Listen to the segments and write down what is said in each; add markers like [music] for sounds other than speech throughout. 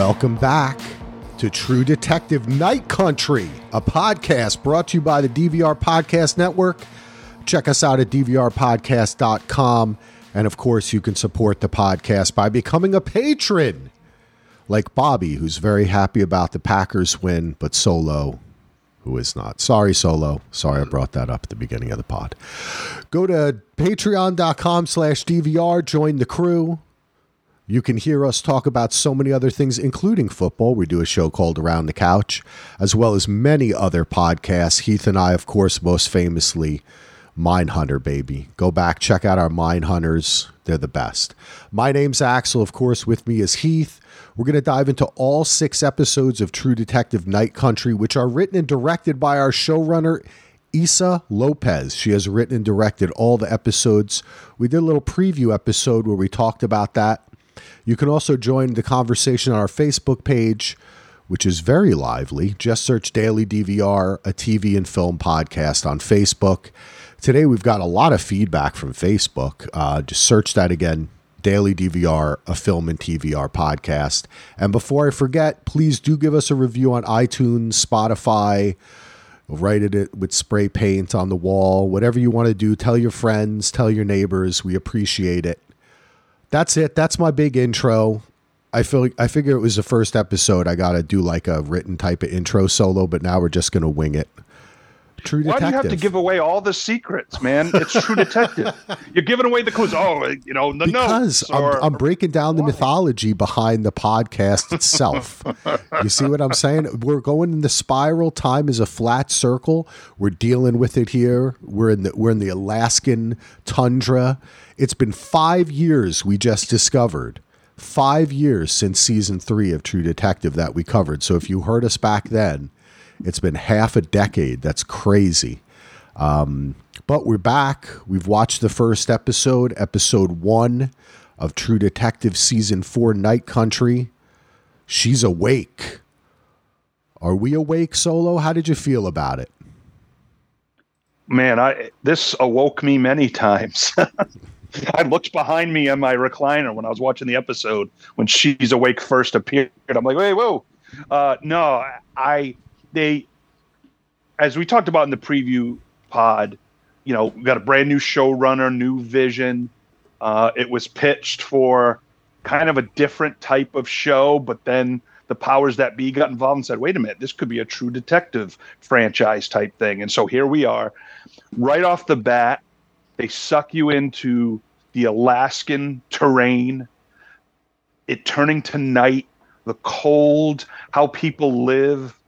Welcome back to True Detective Night Country, a podcast brought to you by the DVR Podcast Network. Check us out at dvrpodcast.com. And of course, you can support the podcast by becoming a patron, like Bobby, who's very happy about the Packers win, but Solo, who is not. Sorry, Solo. Sorry I brought that up at the beginning of the pod. Go to patreon.com slash DVR, join the crew. You can hear us talk about so many other things, including football. We do a show called Around the Couch, as well as many other podcasts. Heath and I, of course, most famously, Mindhunter, baby. Go back, check out our Mindhunters. They're the best. My name's Axel. Of course, with me is Heath. We're going to dive into all six episodes of True Detective Night Country, which are written and directed by our showrunner, Issa Lopez. She has written and directed all the episodes. We did a little preview episode where we talked about that. You can also join the conversation on our Facebook page, which is very lively. Just search Daily DVR, a TV and film podcast on Facebook. Today, we've got a lot of feedback from Facebook. Uh, just search that again Daily DVR, a film and TVR podcast. And before I forget, please do give us a review on iTunes, Spotify. Write it with spray paint on the wall, whatever you want to do. Tell your friends, tell your neighbors. We appreciate it that's it. That's my big intro. I feel I figure it was the first episode. I got to do like a written type of intro solo, but now we're just to wing it. True Detective. Why do you have to give away all the secrets, man? It's True Detective. [laughs] You're giving away the clues. Oh, you know the because notes. Or, I'm, I'm breaking down the mythology behind the podcast [laughs] itself. you see what I'm saying? We're going in the spiral. Time is a flat circle. We're dealing with it here. We're in the we're in the Alaskan tundra. It's been five years. We just discovered five years since season three of True Detective that we covered. So if you heard us back then it's been half a decade. That's crazy. Um, but we're back. We've watched the first episode, episode one of True Detective season four, Night Country. She's awake. Are we awake, Solo? How did you feel about it? Man, I this awoke me many times. [laughs] I looked behind me on my recliner when I was watching the episode when she's awake first appeared. I'm like, wait, whoa. Uh, no, I they, as we talked about in the preview pod, you know, got a brand new showrunner, new vision. Uh, it was pitched for kind of a different type of show, but then the powers that be got involved and said, wait a minute, this could be a true detective franchise type thing. And so here we are. Right off the bat, they suck you into the Alaskan terrain, it turning to night, the cold, how people live,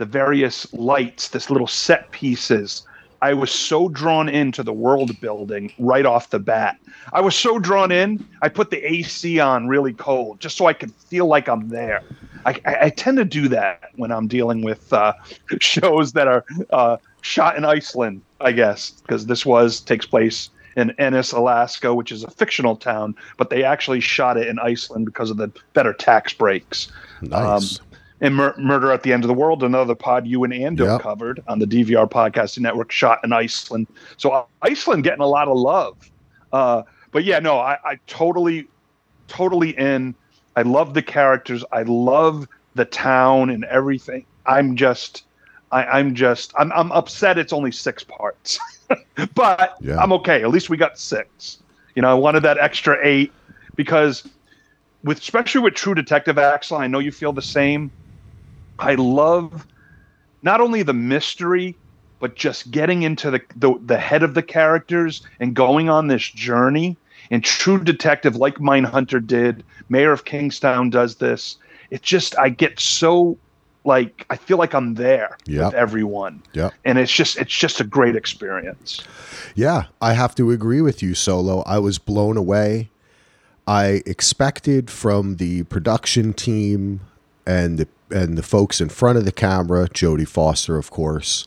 the various lights, this little set pieces. I was so drawn into the world building right off the bat. I was so drawn in, I put the AC on really cold just so I could feel like I'm there. I, I, I tend to do that when I'm dealing with uh, [laughs] shows that are uh, shot in Iceland, I guess, because this was takes place in Ennis, Alaska, which is a fictional town, but they actually shot it in Iceland because of the better tax breaks. Nice. Um, and Mur- Murder at the End of the World, another pod you and Ando yep. covered on the DVR podcasting network, shot in Iceland. So Iceland getting a lot of love. Uh, but yeah, no, I, I totally, totally in. I love the characters. I love the town and everything. I'm just, I, am just, I'm, I'm upset. It's only six parts, [laughs] but yeah. I'm okay. At least we got six. You know, I wanted that extra eight because, with especially with True Detective Axel, I know you feel the same. I love not only the mystery, but just getting into the, the, the head of the characters and going on this journey. And True Detective, like Mindhunter did, Mayor of Kingstown does this. It just I get so like I feel like I'm there yep. with everyone. Yeah. And it's just it's just a great experience. Yeah, I have to agree with you, Solo. I was blown away. I expected from the production team and the and the folks in front of the camera, Jodie Foster, of course,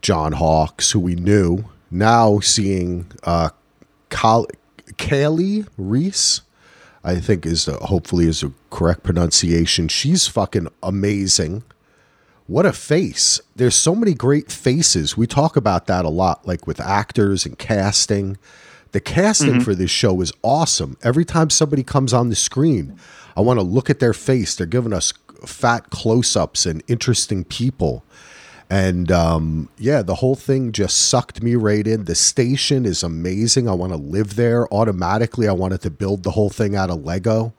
John Hawkes, who we knew. Now seeing uh, Kali Reis, I think is hopefully is a correct pronunciation. She's fucking amazing. What a face! There's so many great faces. We talk about that a lot, like with actors and casting. The casting mm-hmm. for this show is awesome. Every time somebody comes on the screen, I want to look at their face. They're giving us fat close ups and interesting people. And um, yeah, the whole thing just sucked me right in. The station is amazing. I want to live there automatically. I wanted to build the whole thing out of Lego.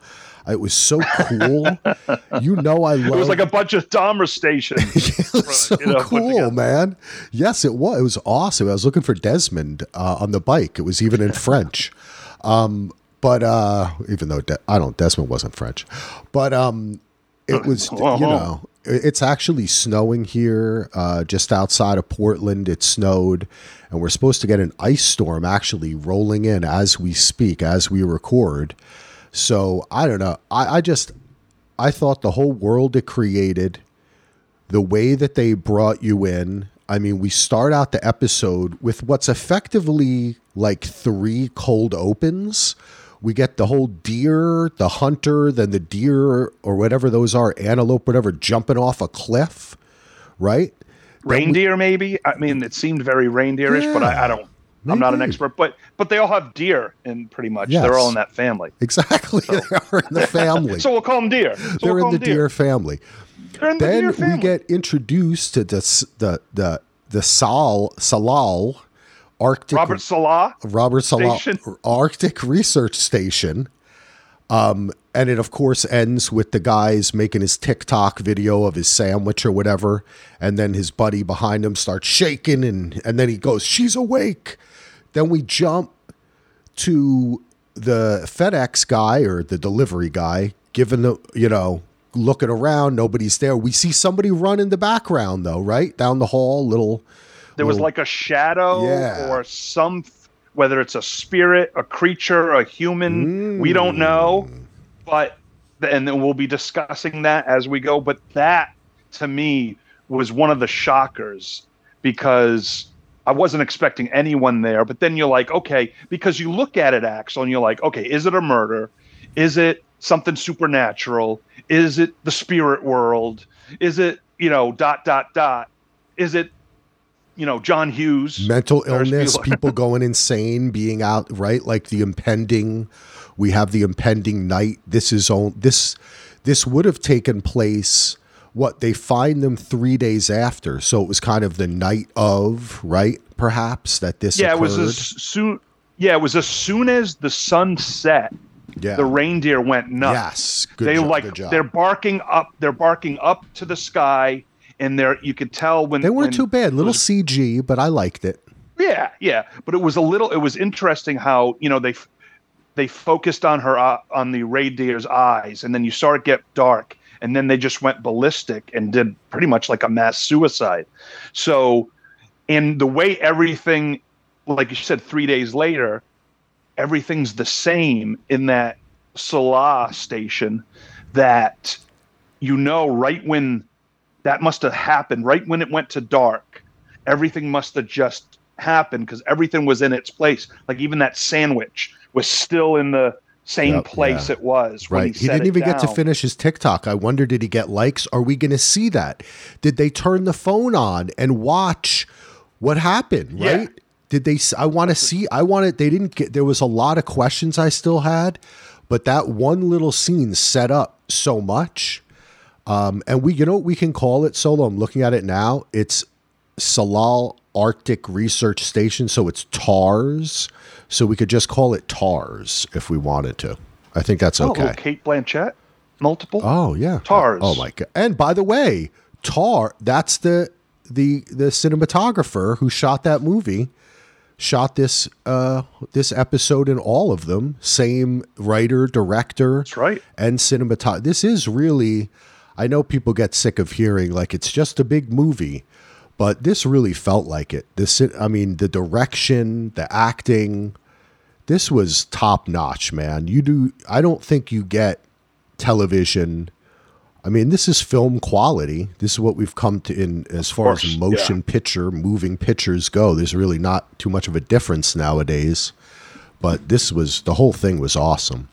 It was so cool. [laughs] you know, I love. It was like a bunch of Dharma stations. [laughs] it was so you know, cool, man. Yes, it was. It was awesome. I was looking for Desmond uh, on the bike. It was even in French. Um, but uh, even though De- I don't, Desmond wasn't French. But um, it was, [laughs] you know, it's actually snowing here uh, just outside of Portland. It snowed, and we're supposed to get an ice storm actually rolling in as we speak, as we record. So I don't know. I, I just I thought the whole world it created, the way that they brought you in. I mean, we start out the episode with what's effectively like three cold opens. We get the whole deer, the hunter, then the deer or whatever those are, antelope, whatever, jumping off a cliff, right? Reindeer, we, maybe. I mean, it seemed very reindeerish, yeah. but I, I don't Maybe. I'm not an expert, but but they all have deer in pretty much. Yes. They're all in that family. Exactly, [laughs] so. they are in the [laughs] family. so we'll call them deer. So They're we'll in the deer. deer family. In then the deer we get introduced to the the the the Sal Tsalal Arctic Robert Tsalal Robert Tsalal Arctic Research Station. Um, and it of course ends with the guys making his TikTok video of his sandwich or whatever, and then his buddy behind him starts shaking, and and then he goes, "She's awake," Then we jump to the FedEx guy or the delivery guy, given the, you know, looking around, nobody's there. We see somebody run in the background, though, right? Down the hall, little. There was like a shadow yeah. or some, whether it's a spirit, a creature, a human, mm. we don't know. But, and then we'll be discussing that as we go. But that, to me, was one of the shockers because I wasn't expecting anyone there. But then you're like, okay, because you look at it, Axel, and you're like, okay, is it a murder? Is it something supernatural? Is it the spirit world? Is it, you know, dot, dot, dot? Is it, you know, John Hughes? Mental illness, people [laughs] going insane, being out, right? Like the impending, we have the impending night. This is on, this, this would have taken place what they find them three days after. So it was kind of the night of, right? Perhaps that this. Yeah, occurred. it was as soon. Yeah, it was as soon as the sun set. Yeah. The reindeer went nuts. Yes, good they job, like good job. they're barking up. They're barking up to the sky, and they're you could tell when they weren't when too bad. Little was, CG, but I liked it. Yeah, yeah, but it was a little. It was interesting how you know they they focused on her uh, on the reindeer's eyes, and then you saw it get dark, and then they just went ballistic and did pretty much like a mass suicide. So, in the way everything, like you said, three days later, everything's the same in that Tsalal station that you know right when that must have happened, right when it went to dark, everything must have just happened because everything was in its place. Like even that sandwich was still in the same yep, place yeah. it was. right. He, he didn't even down. get to finish his TikTok. I wonder, did he get likes? Are we going to see that? Did they turn the phone on and watch what happened? Right. Yeah. Did they? I want to see. I wanted. They didn't get. There was a lot of questions I still had, but that one little scene set up so much. Um, and we, you know, we can call it solo. I'm looking at it now. It's Tsalal Arctic Research Station, so it's TARS. So we could just call it TARS if we wanted to. I think that's okay. oh, okay. Cate Blanchett, multiple. Oh yeah, TARS. Oh, oh my god! And by the way, Tar. That's the the the cinematographer who shot that movie. Shot this uh this episode in all of them. Same writer, director. That's right. And cinematographer. This is really. I know people get sick of hearing like it's just a big movie but this really felt like it. This, I mean, the direction, the acting, this was top notch, man. You do, I don't think you get television. I mean, this is film quality. This is what we've come to in as far course, as motion yeah. picture, moving pictures go. There's really not too much of a difference nowadays. But this was the whole thing was awesome.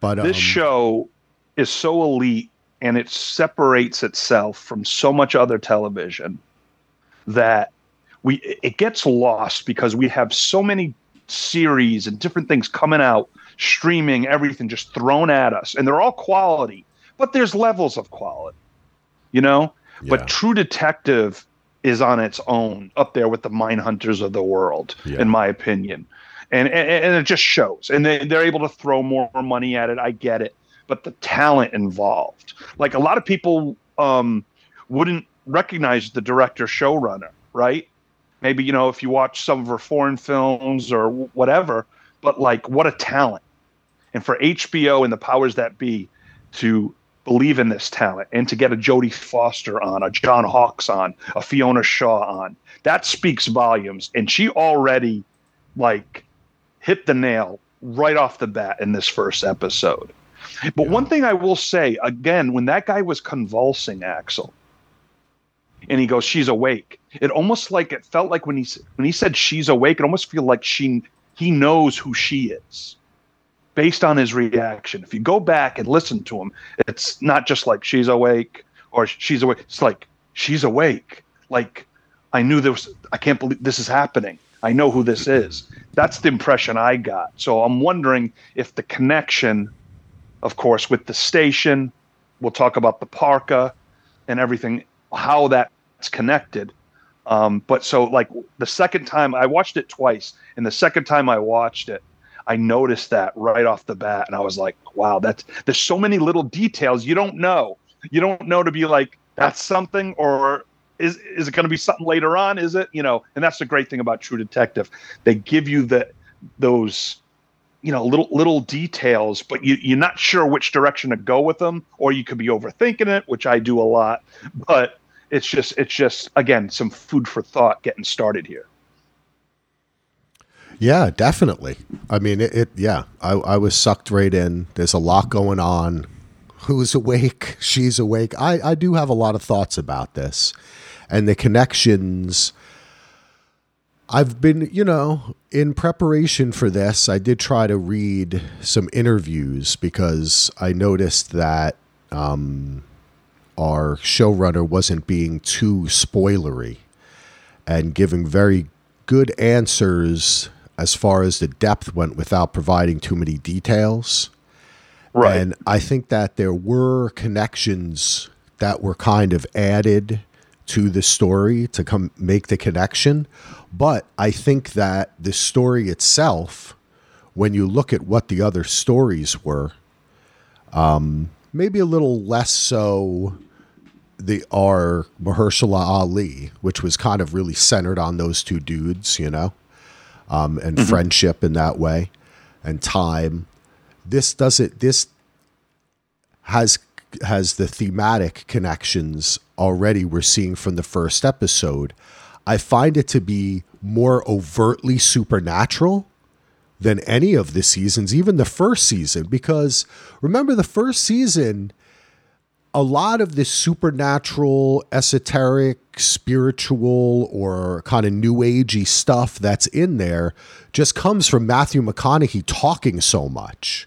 But this um, show is so elite and it separates itself from so much other television that we it gets lost because we have so many series and different things coming out streaming, everything just thrown at us, and they're all quality, but there's levels of quality, you know. Yeah. But True Detective is on its own, up there with the Mindhunters of the world, Yeah. in my opinion, and, and and it just shows, and they they're able to throw more money at it. I get it, but the talent involved, like a lot of people, um, wouldn't recognize the director showrunner, right? Maybe you know if you watch some of her foreign films or whatever, but like what a talent! And for HBO and the powers that be to believe in this talent and to get a Jodie Foster on, a John Hawkes on, a Fiona Shaw on, that speaks volumes. And she already like hit the nail right off the bat in this first episode. But one thing I will say again, when that guy was convulsing Axel, and he goes, "She's awake." It almost like it felt like when he when he said she's awake, it almost feel like she he knows who she is, based on his reaction. If you go back and listen to him, it's not just like she's awake or she's awake. It's like she's awake. Like I knew there was. I can't believe this is happening. I know who this is. That's the impression I got. So I'm wondering if the connection, of course, with the station. We'll talk about the parka and everything, how that's connected. Um, but so, like the second time I watched it twice, and the second time I watched it, I noticed that right off the bat, and I was like, "Wow, that's there's so many little details you don't know. You don't know to be like that's something, or is is it going to be something later on? Is it you know? And that's the great thing about True Detective. They give you the those you know little little details but you, you're not sure which direction to go with them or you could be overthinking it which i do a lot but it's just it's just again some food for thought getting started here Yeah, definitely. I mean, it, it yeah, I, I was sucked right in. There's a lot going on. Who's awake? [laughs] She's awake. I, I do have a lot of thoughts about this and the connections. I've been, you know, in preparation for this, I did try to read some interviews because I noticed that um, our showrunner wasn't being too spoilery and giving very good answers as far as the depth went without providing too many details. Right. And I think that there were connections that were kind of added to the story to come make the connection. But I think that the story itself, when you look at what the other stories were, um, maybe a little less so the our Mahershala Ali, which was kind of really centered on those two dudes, you know, um, and friendship in that way, and time. This doesn't. This has has the thematic connections already we're seeing from the first episode. I find it to be more overtly supernatural than any of the seasons, even the first season, because remember the first season a lot of this supernatural, esoteric, spiritual, or kind of new agey stuff that's in there just comes from Matthew McConaughey talking so much,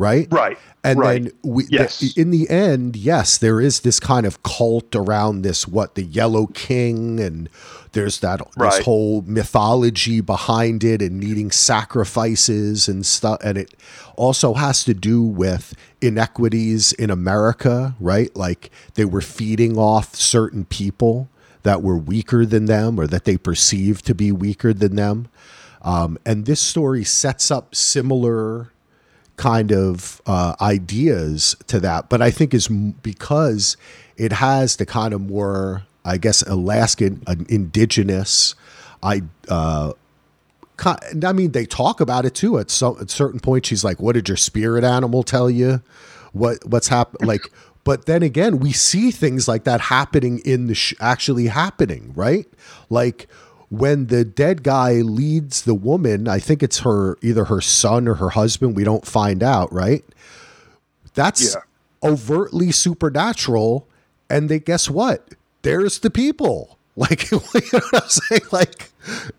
right? Right. And right. then we, the- Yes. in the end, yes, there is this kind of cult around this what the Yellow King, and there's that Right. this whole mythology behind it, and needing sacrifices and stuff, and it also has to do with inequities in America, right? Like they were feeding off certain people that were weaker than them, or that they perceived to be weaker than them. Um, and this story sets up similar kind of uh, ideas to that, but I think is because it has the kind of more, I guess, Alaskan uh, indigenous. I, uh, I mean, they talk about it too. At some at certain point, she's like, "What did your spirit animal tell you? What what's happened?" [laughs] Like, but then again, we see things like that happening in the sh- actually happening, right? Like when the dead guy leads the woman, I think it's her either her son or her husband. We don't find out, right? That's Yeah. overtly supernatural. And they guess what? There's the people. [laughs] Like, [laughs] you know what I'm saying? Like,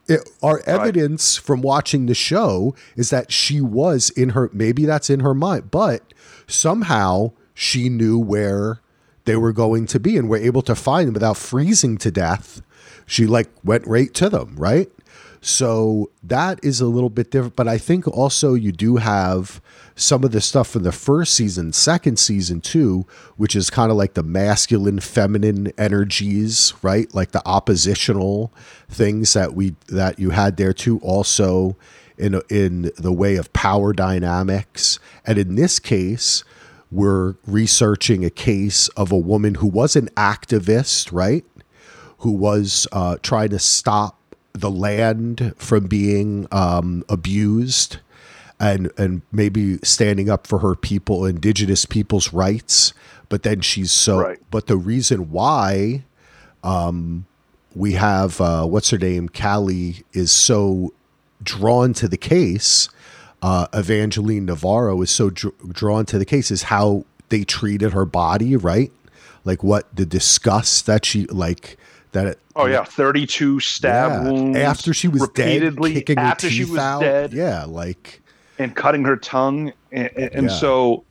it, our evidence from watching the show is that she was in her, maybe that's in her mind, but somehow she knew where they were going to be and were able to find them without freezing to death. She like went right to them, right? So that is a little bit different. But I think also you do have some of the stuff from the first season, second season too, which is kind of like the masculine, feminine energies, right? Like the oppositional things that we that you had there too. Also in in the way of power dynamics, and in this case, we're researching a case of a woman who was an activist, right? Who was uh, trying to stop the land from being um, abused and and maybe standing up for her people indigenous people's rights. But then she's so Right. but the reason why um, we have uh, what's her name? Callie is so drawn to the case uh, evangeline navarro is so dr- drawn to the case is how they treated her body right? Like what the disgust that she like that it, Oh yeah, thirty-two stab yeah, wounds after she was dead, repeatedly her after she was out. dead Yeah, like and cutting her tongue, and, and Yeah. so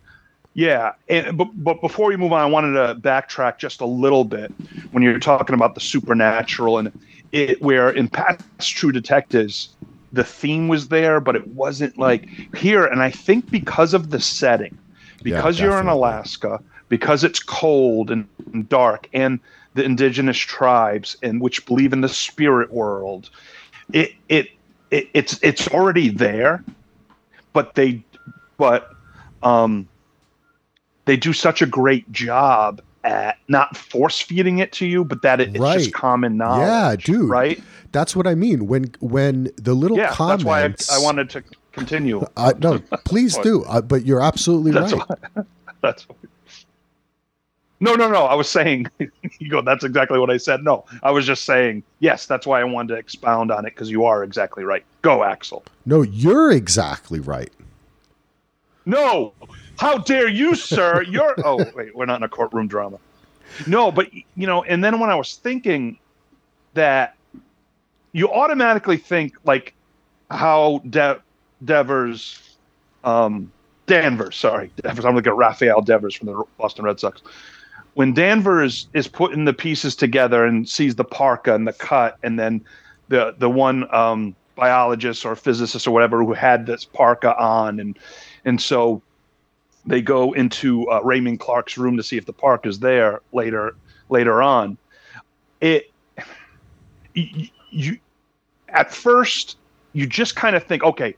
yeah. And but but before we move on, I wanted to backtrack just a little bit when you're talking about the supernatural and it where in past True Detectives the theme was there, but it wasn't like here. And I think because of the setting, because you're in. Alaska, because it's cold and, and dark, and the indigenous tribes and which believe in the spirit world, it it, it it's it's already there, but they but um they do such a great job at not force feeding it to you, but that it, it's Right. just common knowledge. yeah, dude. Right? That's what I mean. When when the little Yeah, comments. that's why I, I wanted to continue. [laughs] Uh, no, please [laughs] do. Uh, but you're absolutely That's right. why. [laughs] That's why. No, no, no. I was saying, [laughs] you go. That's exactly what I said. No, I was just saying, yes. That's why I wanted to expound on it because you are exactly right. Go, Axel. No, you're exactly right. No, how dare you, sir? You're. Oh, wait, we're not in a courtroom drama. No, but you know, and then when I was thinking that you automatically think like how De- Devers, um, Danvers, sorry, Devers. I'm looking at Rafael Devers from the Boston Red Sox. When Danvers is putting the pieces together and sees the parka and the cut, and then the the one um, biologist or physicist or whatever who had this parka on, and and so they go into uh, Raymond Clark's room to see if the park is there later later on. It you, you at first you just kind of think, okay,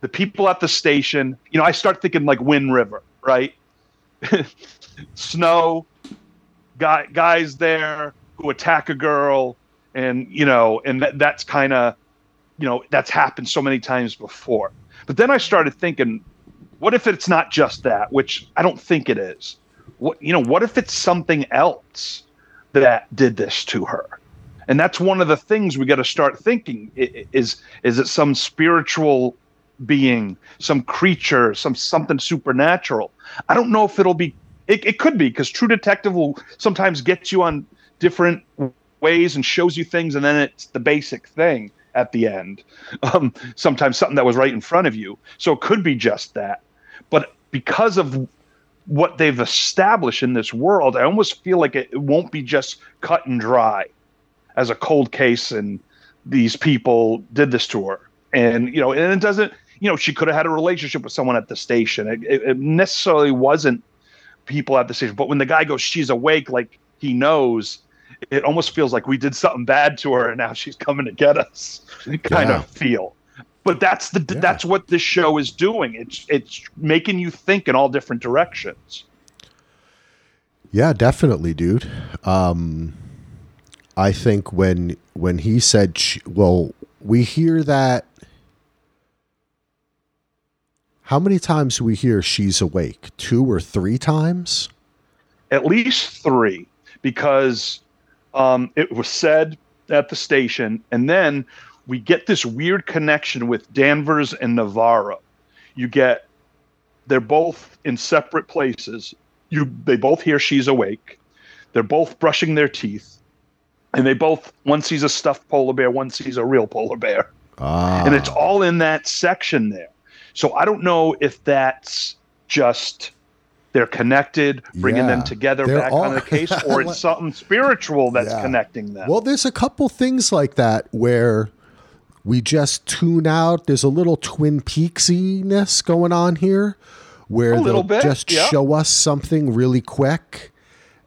the people at the station. You know, I start thinking like Wind River, right? [laughs] Snow, guy, guys there who attack a girl, and you know, and that, that's kind of, you know, that's happened so many times before. But then I started thinking, what if it's not just that, which I don't think it is. What you know, what if it's something else that did this to her? And that's one of the things we got to start thinking is is it some spiritual being, some creature, some something supernatural? I don't know if it'll be it, it could be because True Detective will sometimes get you on different ways and shows you things, and then it's the basic thing at the end. [laughs] Um, sometimes something that was right in front of you. So it could be just that. But because of what they've established in this world, I almost feel like it, it won't be just cut and dry as a cold case and these people did this to her. And, you know, and it doesn't, you know, she could have had a relationship with someone at the station. It, it, it necessarily wasn't people at the station. But when the guy goes, she's awake, like he knows, it almost feels like we did something bad to her and now she's coming to get us kind Yeah. of feel. But that's the Yeah. that's what this show is doing. It's it's making you think in all different directions. Yeah, definitely, dude. Um, I think when when he said, sh- "Well, we hear that." How many times do we hear she's awake? Two or three times? At least three, because um, it was said at the station, and then we get this weird connection with Danvers and Navarro. You get they're both in separate places. You they both hear she's awake. They're both brushing their teeth, and they both one sees a stuffed polar bear, one sees a real polar bear. Ah, and it's all in that section there. So I don't know if that's just they're connected, bringing Yeah. them together back all- on the case, [laughs] or it's something spiritual that's Yeah. connecting them. Well, there's a couple things like that where we just tune out. There's a little Twin Peaksiness going on here, where A they'll bit, just yeah. show us something really quick,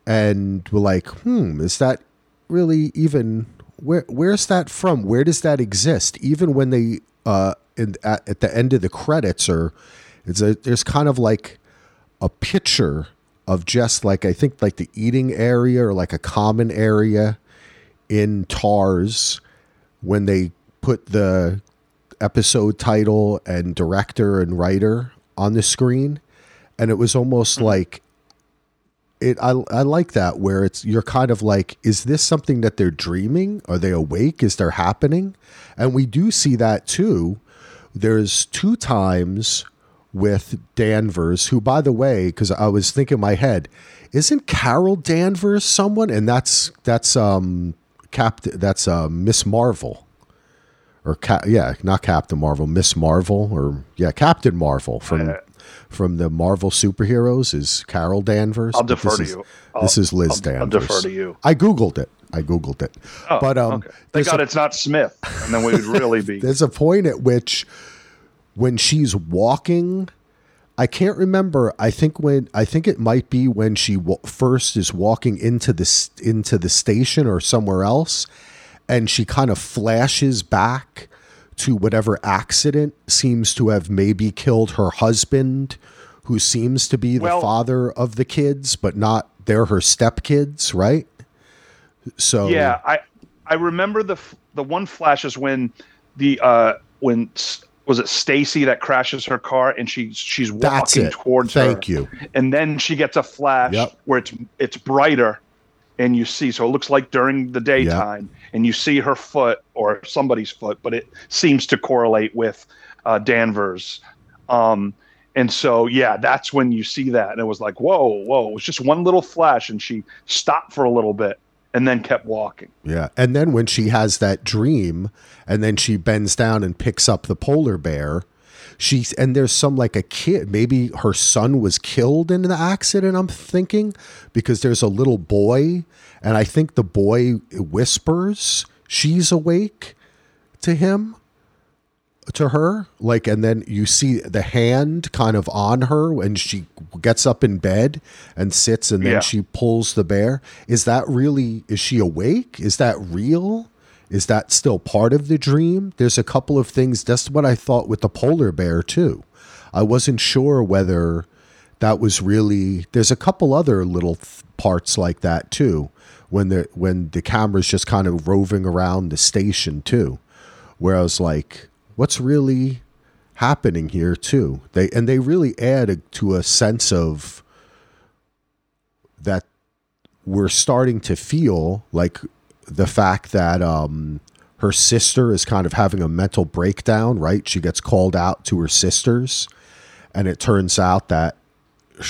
and we're like, "Hmm, is that really even? Where where's that from? Where does that exist?" Even when they uh, in, at, at the end of the credits, or it's a there's kind of like a picture of just like I think like the eating area or like a common area in TARS when they put the episode title and director and writer on the screen. And it was almost like it I, I like that where it's you're kind of like is this something that they're dreaming? Are they awake? Is there happening? And we do see that too. There's two times with danvers who by the way because i was thinking in my head isn't carol danvers someone? And that's that's um cap that's uh miss marvel. Or Ca- yeah, not Captain Marvel, Miss Marvel, or yeah, Captain Marvel from from the Marvel superheroes is Carol Danvers. I'll defer this to is- you. this I'll- is Liz I'll- I'll Danvers. defer to you. I googled it. I googled it. Oh, but um, okay. Thank God a- it's not Smith, and then we would really be. [laughs] there's a point at which when she's walking i can't remember i think when i think it might be when she w- first is walking into the into the station or somewhere else and she kind of flashes back to whatever accident seems to have maybe killed her husband who seems to be the Well- father of the kids but not they're her stepkids right? So Yeah, I I remember the the one flash is when the uh when was it Stacy that crashes her car and she's she's walking it. towards thank her. you. And then she gets a flash Yep. where it's it's brighter and you see so it looks like during the daytime and you see her foot or somebody's foot but it seems to correlate with uh, danvers um, and so yeah that's when you see that and it was like whoa whoa it was just one little flash and she stopped for a little bit and then kept walking Yeah. And then when she has that dream and then she bends down and picks up the polar bear, she's and there's some like a kid, maybe her son was killed in the accident, I'm thinking, because there's a little boy and I think the boy whispers she's awake to him to her like and then you see the hand kind of on her and she gets up in bed and sits and then Yeah. she pulls the bear. Is that really is she awake? Is that real is that still part of the dream? There's a couple of things. That's what i thought with the polar bear too. I wasn't sure whether that was really there's a couple other little th- parts like that too when the when the camera's just kind of roving around the station too where I was like, what's really happening here too? They and they really add a, to a sense of that we're starting to feel like the fact that um her sister is kind of having a mental breakdown, right? She gets called out to her sisters and it turns out that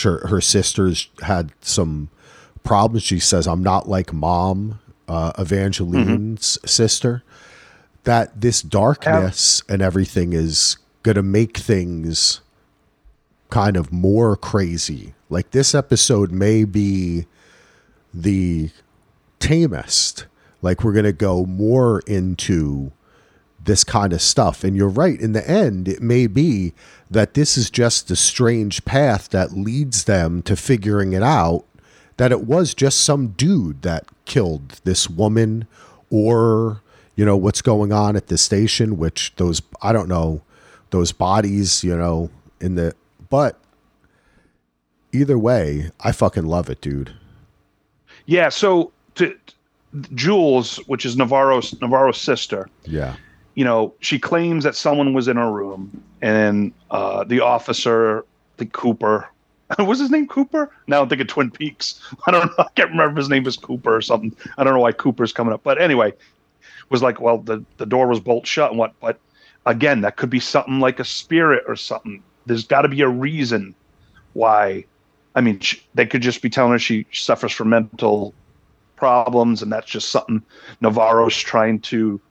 her, her sisters had some problems. She says, I'm not like mom, uh, Evangeline's sister. That this darkness and everything is going to make things kind of more crazy. Like this episode may be the tamest. Like we're going to go more into this kind of stuff. And you're right. In the end, it may be that this is just the strange path that leads them to figuring it out that it was just some dude that killed this woman or, you know, what's going on at the station, which those, I don't know, those bodies, you know, in the, but either way, I fucking love it, dude. yeah so to jules which is navarro's navarro's sister Yeah. you know, she claims that someone was in her room, and uh, the officer, the Cooper, [laughs] was his name Cooper? Now I'm thinking Twin Peaks. [laughs] I don't know. I can't remember if his name was Cooper or something. I don't know why Cooper's coming up, but anyway, was like, well, the the door was bolt shut and what? But again, that could be something like a spirit or something. There's got to be a reason why. I mean, she, they could just be telling her she suffers from mental problems, and that's just something Navarro's trying to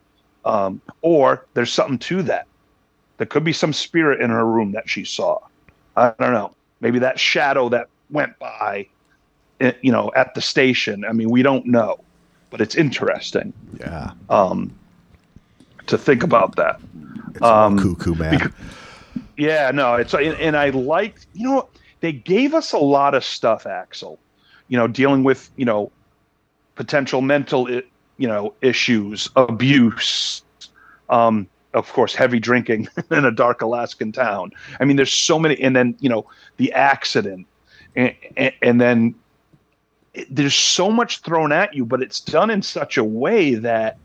um, or there's something to that. There could be some spirit in her room that she saw. I don't know. Maybe that shadow that went by, eh, you know, at the station. I mean, we don't know, but it's interesting. Yeah. Um, to think about that. It's um, cuckoo, man. Because, yeah, no, it's and, and I like you know they gave us a lot of stuff, Axel. You know, dealing with you know potential mental you know issues, abuse, um, of course, heavy drinking [laughs] in a dark Alaskan town. I mean, there's so many, and then you know the accident, and, and, and then it, there's so much thrown at you, but it's done in such a way that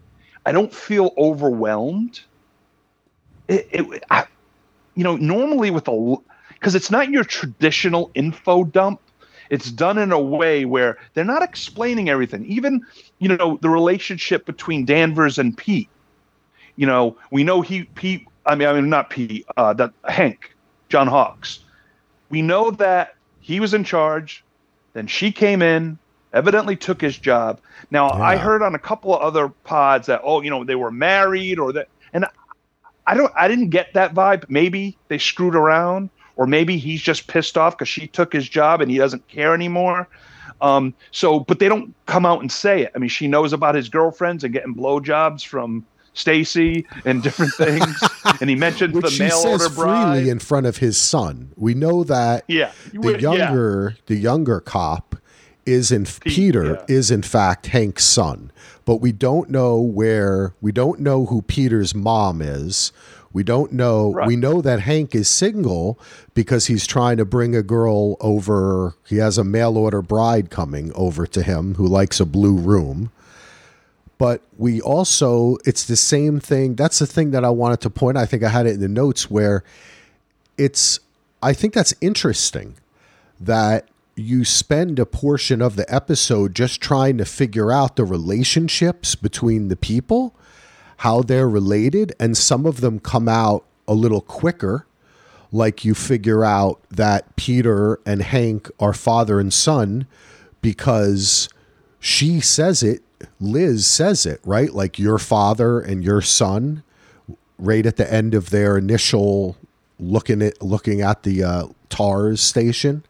I don't feel overwhelmed. It, it I, you know, normally with a because it's not your traditional info dump. It's done in a way where they're not explaining everything. Even, you know, the relationship between Danvers and Pete. You know, we know he Pete. I mean, I mean not Pete. Uh, that Hank, John Hawkes. We know that he was in charge. Then she came in, evidently took his job. Now yeah. I heard on a couple of other pods that oh, you know, they were married or that, and I don't I didn't get that vibe. Maybe they screwed around, or maybe he's just pissed off because she took his job and he doesn't care anymore. Um, so, but they don't come out and say it. I mean, she knows about his girlfriends and getting blowjobs from Stacy and different [laughs] things. and he mentions Which the she mail says order bride. freely in front of his son. We know that yeah, the younger yeah. the younger cop is in Pete, Peter yeah. is in fact Hank's son but we don't know where we don't know who Peter's mom is. We don't know. Right. We know that Hank is single because he's trying to bring a girl over. He has a mail order bride coming over to him who likes a blue room. But we also, it's the same thing. That's the thing that I wanted to point. I think I had it in the notes where it's, I think that's interesting that you spend a portion of the episode just trying to figure out the relationships between the people, how they're related, and some of them come out a little quicker. Like you figure out that Peter and Hank are father and son because she says it, Liz says it, right? Like your father and your son, right at the end of their initial looking at looking at the uh, TARS station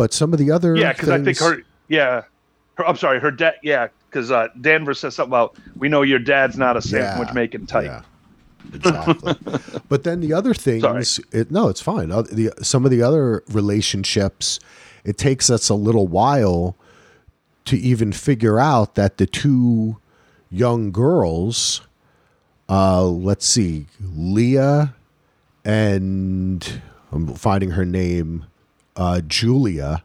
but some of the other yeah, because I think her yeah, her, I'm sorry, her dad yeah, because uh, Danvers says something about we know your dad's not a sandwich yeah, making type. Yeah. Exactly. [laughs] but then the other things, it, no, it's fine. Uh, the, some of the other relationships, it takes us a little while to even figure out that the two young girls, uh, let's see, Leah and I'm finding her name uh, Julia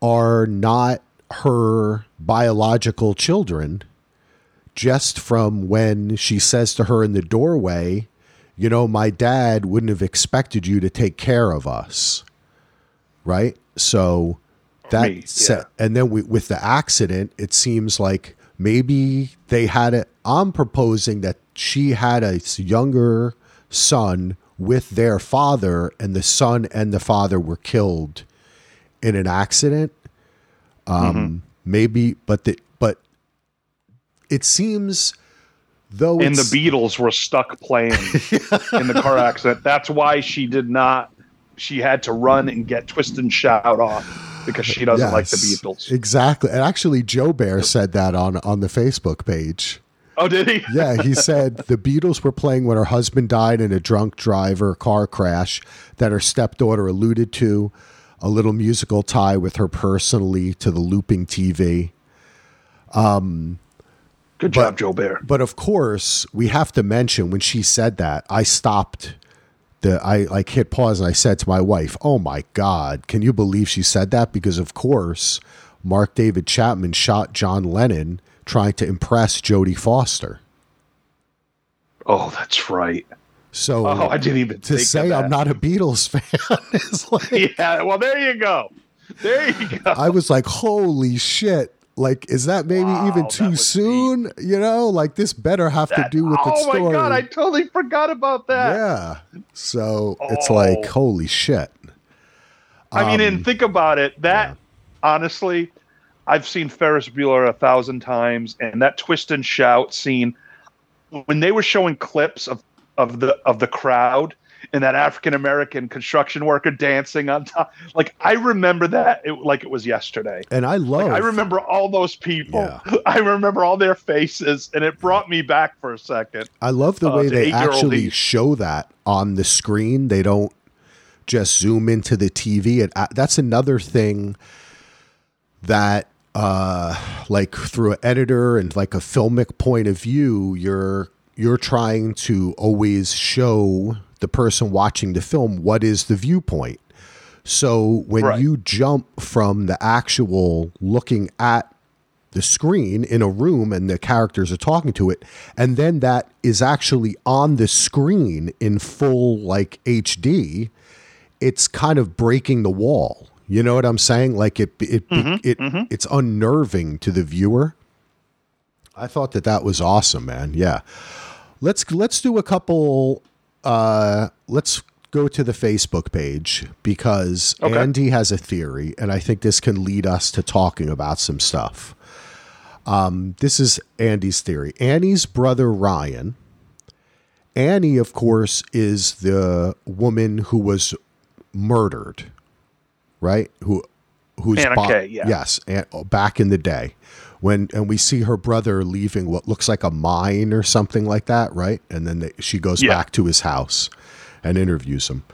are not her biological children just from when she says to her in the doorway, you know, my dad wouldn't have expected you to take care of us. Right? So that's yeah. and then we, with the accident, it seems like maybe they had it. I'm proposing that she had a younger son with their father, and the son and the father were killed in an accident. Um, mm-hmm. Maybe, but the but it seems though, and the Beatles were stuck playing [laughs] in the car accident. That's why she did not. She had to run and get Twist and Shout off because she doesn't yes, like the Beatles. Exactly, and actually, Joe Bear said that on on the Facebook page. Oh, did he? yeah, he [laughs] said the Beatles were playing when her husband died in a drunk driver car crash that her stepdaughter alluded to. A little musical tie with her personally to the looping TV. Um, Good job, Joe Bear. But of course, we have to mention when she said that, I stopped the I like hit pause and I said to my wife, "Oh my god, can you believe she said that?" Because of course, Mark David Chapman shot John Lennon trying to impress Jodie Foster. Oh, that's right. So oh, I didn't even to say I'm not a Beatles [laughs] fan is like [laughs] yeah. Well, there you go. There you go. I was like, holy shit! Like, is that maybe wow, even too soon? Deep. You know, like this better have that, to do with oh the story. Oh my god, I totally forgot about that. Yeah. So oh. it's like, holy shit. I um, mean, and um, think about it. That yeah. honestly, I've seen Ferris Bueller a thousand times, and that twist and shout scene when they were showing clips of of the of the crowd, and that African American construction worker dancing on top. Like I remember that it, like it was yesterday. And I love. Like, I remember all those people. Yeah. [laughs] I remember all their faces, and it brought me back for a second. I love the uh, way they actually show that on the screen. They don't just zoom into the TV. And uh, that's another thing that, uh, like through an editor and like a filmic point of view, you're you're trying to always show the person watching the film what is the viewpoint. So when Right. you jump from the actual looking at the screen in a room and the characters are talking to it and then that is actually on the screen in full like HD it's kind of breaking the wall. You know what I'm saying? Like it it mm-hmm. it mm-hmm. it's unnerving to the viewer I thought that that was awesome man yeah let's let's do a couple uh let's go to the Facebook page because Okay. Andy has a theory and I think this can lead us to talking about some stuff Um, this is Andy's theory. Annie's brother Ryan. Annie, of course, is the woman who was murdered, right? Who, who's Anna Kay, yeah. yes, back in the day when, and we see her brother leaving what looks like a mine or something like that, right? And then they, she goes Yeah. back to his house and interviews him.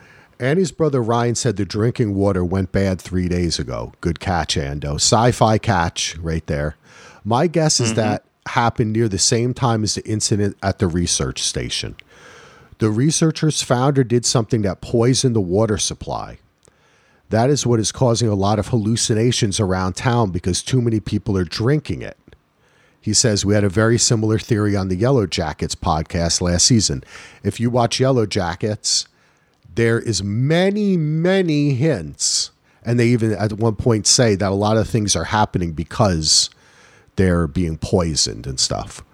Annie's brother Ryan said the drinking water went bad three days ago. Good catch, Ando. Sci fi catch right there. My guess is mm-hmm. that happened near the same time as the incident at the research station. The researchers found or did something that poisoned the water supply. That is what is causing a lot of hallucinations around town because too many people are drinking it. He says we had a very similar theory on the Yellow Jackets podcast last season. If you watch Yellow Jackets, there is many many hints and they even at one point say that a lot of things are happening because they're being poisoned and stuff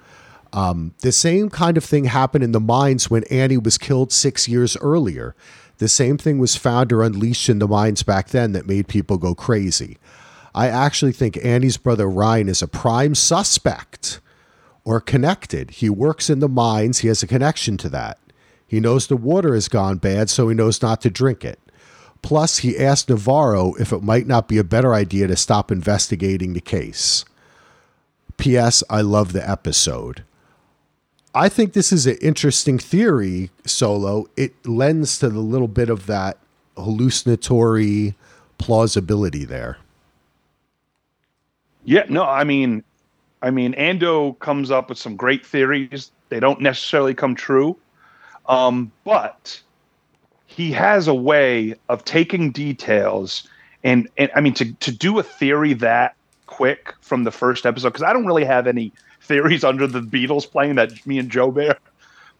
um, the same kind of thing happened in the mines when annie was killed six years earlier the same thing was found or unleashed in the mines back then that made people go crazy i actually think annie's brother ryan is a prime suspect or connected. He works in the mines. He has a connection to that. He knows the water has gone bad, so he knows not to drink it. Plus, he asked Navarro if it might not be a better idea to stop investigating the case. P.S. I love the episode. I think this is an interesting theory, Solo. It lends to the little bit of that hallucinatory plausibility there. Yeah, no, I mean, I mean, Ando comes up with some great theories. They don't necessarily come true, um, but he has a way of taking details and, and I mean, to to do a theory that quick from the first episode because I don't really have any theories [laughs] under the Beatles playing that me and Joe Bear,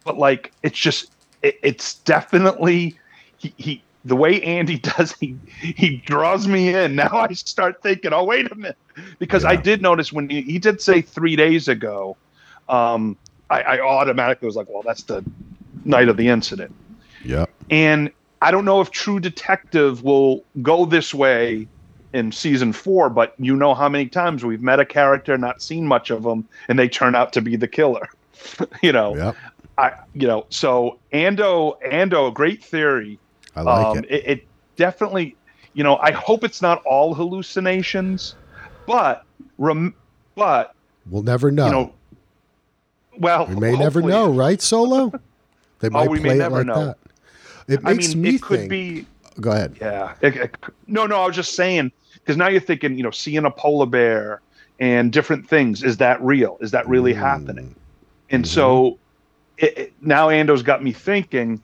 but like it's just it, it's definitely he, he the way Andy [laughs] does he he draws me in. [laughs] Now I start thinking, oh wait a minute, because I did notice when he, he did say three days ago, um, I, I automatically was like, well, that's the night of the incident. Yeah, And I don't know if True Detective will go this way in season four, but you know how many times we've met a character, not seen much of them, and they turn out to be the killer. [laughs] you know, Yep. I you know, so Ando Ando, great theory. I like um, it. it. It definitely, you know, I hope it's not all hallucinations, but rem, but We'll never know. you know, well, we may never know, right, Solo? They might Oh, we may play it never like know. that. It I makes mean, me it could think. be Go ahead. Yeah. It- it- no, no, I was just saying because now you're thinking, you know, seeing a polar bear and different things. Is that real? Is that really Mm. happening? And Mhm. so it, it- now Ando's got me thinking,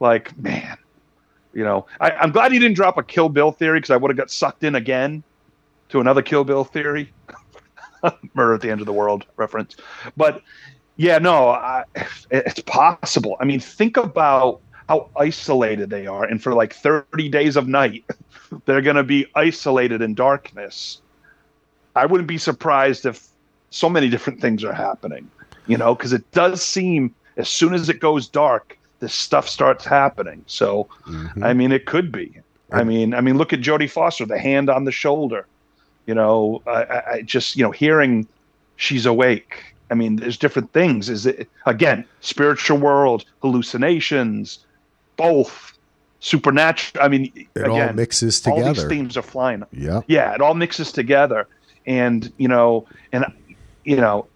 like, man, you know, I, I'm glad he didn't drop a Kill Bill theory because I would have got sucked in again to another Kill Bill theory. [laughs] Murder at the End of the World reference. But yeah, no, I, [laughs] it's possible. I mean, think about how isolated they are. And for like 30 days of night, [laughs] they're going to be isolated in darkness. I wouldn't be surprised if so many different things are happening, you know, because it does seem as soon as it goes dark, this stuff starts happening. So, Mhm. I mean, it could be. I mean, I mean, look at Jodie Foster, the hand on the shoulder. You know, I- I just you know hearing she's awake. I mean, there's different things. Is it again spiritual world hallucinations? Both supernatural. I mean, It again, all mixes all these together. themes are flying. Yeah. Yeah, it all mixes together, and you know, and you know,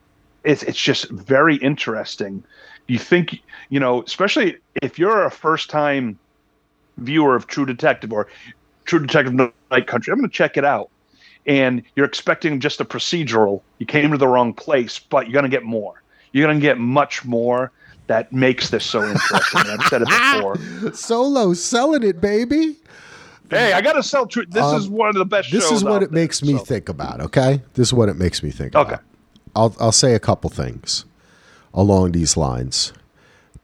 it's it's just very interesting. You think you know, especially if you're a first time viewer of True Detective or True Detective Night Country, I'm going to check it out. And you're expecting just a procedural. You came to the wrong place, but you're going to get more. You're going to get much more that makes this so interesting. I've said it before. [laughs] Solo selling it, baby. Hey, I got to sell True. This Um, is one of the best This is what it makes me so. think about, okay? This is what it makes me think Okay. about. I'll I'll say a couple things along these lines.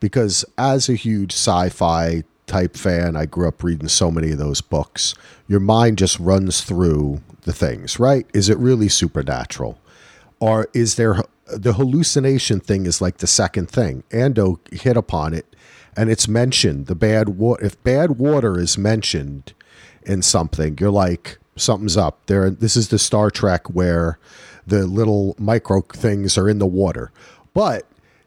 Because as a huge sci-fi type fan, I grew up reading so many of those books. Your mind just runs through the things, right? Is it really supernatural? Or is there the hallucination thing is like the second thing. Ando hit upon it and it's mentioned the bad water if bad water is mentioned in something, you're like something's up. There this is the Star Trek where the little micro things are in the water. But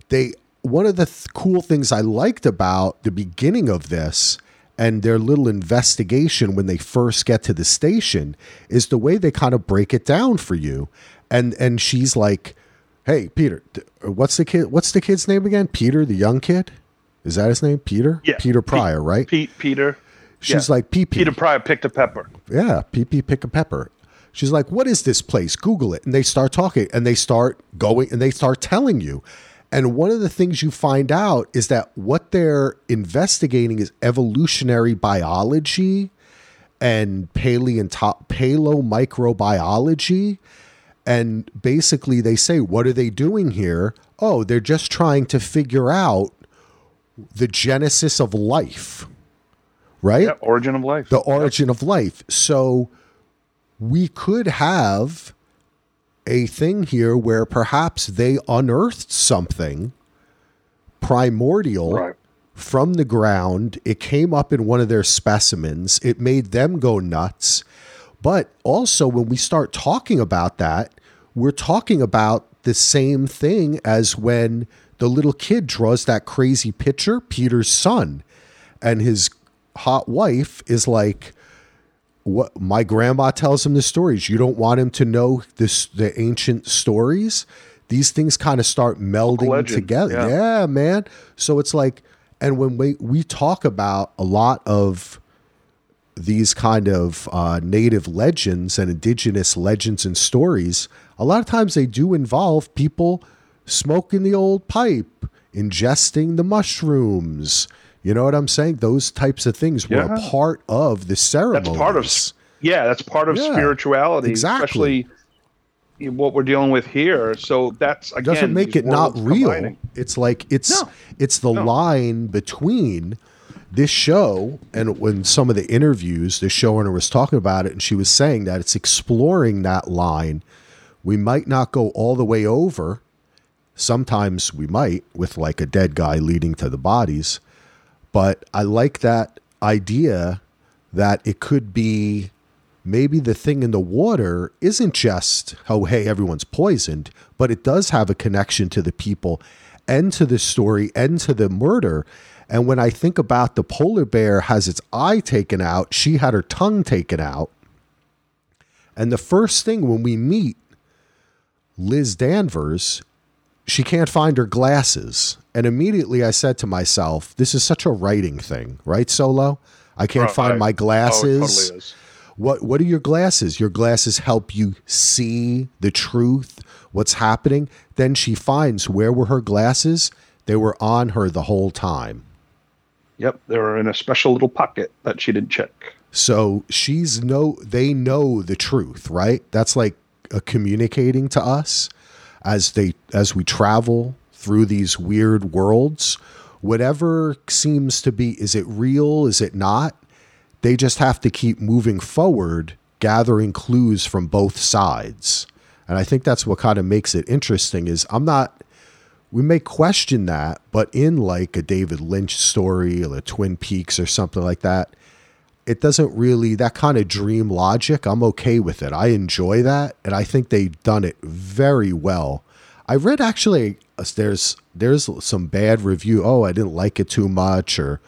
they one of the th- cool things I liked about the beginning of this and their little investigation when they first get to the station is the way they kind of break it down for you. And and she's like, "Hey, Peter, what's the kid what's the kid's name again? Peter, the young kid? Is that his name? Peter? Yeah, Peter Pete- Prior, right? Pete, Peter. She's yeah. like, "Pee Pee." Peter Prior picked a pepper. Yeah, PP pick a pepper. She's like, "What is this place?" Google it, and they start talking, and they start going, and they start telling you. And one of the things you find out is that what they're investigating is evolutionary biology and paleonto- paleo-microbiology. And basically, they say, "What are they doing here?" Oh, they're just trying to figure out the genesis of life, right? Yeah, origin of life. the origin of life. So we could have a thing here where perhaps they unearthed something primordial Right. from the ground. It came up in one of their specimens. It made them go nuts. But also, when we start talking about that, we're talking about the same thing as when the little kid draws that crazy picture, Peter's son, and his hot wife is like, what my grandma tells him the stories. You don't want him to know this the ancient stories. These things kind of start melding legend, together. yeah. Yeah. man. So it's like, and when we we talk about a lot of these kind of uh, native legends and indigenous legends and stories, a lot of times they do involve people smoking the old pipe, ingesting the mushrooms. You know what I'm saying? Those types of things were a part of the ceremony. That's part of yeah, that's part of Yeah, spirituality, exactly. especially in what we're dealing with here. So that's again doesn't make it not real. combining. It's like it's No. it's the No. line between this show and when some of the interviews the showrunner was talking about it and she was saying that it's exploring that line. We might not go all the way over. Sometimes we might with like a dead guy leading to the bodies. But I like that idea that it could be maybe the thing in the water isn't just, oh, hey, everyone's poisoned, but it does have a connection to the people and to the story and to the murder. And when I think about the polar bear has its eye taken out, she had her tongue taken out. And the first thing when we meet Liz Danvers, she can't find her glasses. And immediately I said to myself, this is such a writing thing, right, Solo? I can't find my Oh, glasses. totally is. What what are your glasses? Your glasses help you see the truth, what's happening. Then she finds where were her glasses? They were on her the whole time. Yep, they were in a special little pocket that she didn't check. So she's no they know the truth, right? That's like communicating to us as they as we travel through these weird worlds. Whatever seems to be is it real? Is it not? They just have to keep moving forward, gathering clues from both sides. And I think that's what kind of makes it interesting is I'm not we may question that, but in like a David Lynch story or a Twin Peaks or something like that, it doesn't really that kind of dream logic. I'm okay with it. I enjoy that, and I think they've done it very well. I read actually there's there's some bad review. Oh, I didn't like it too much, or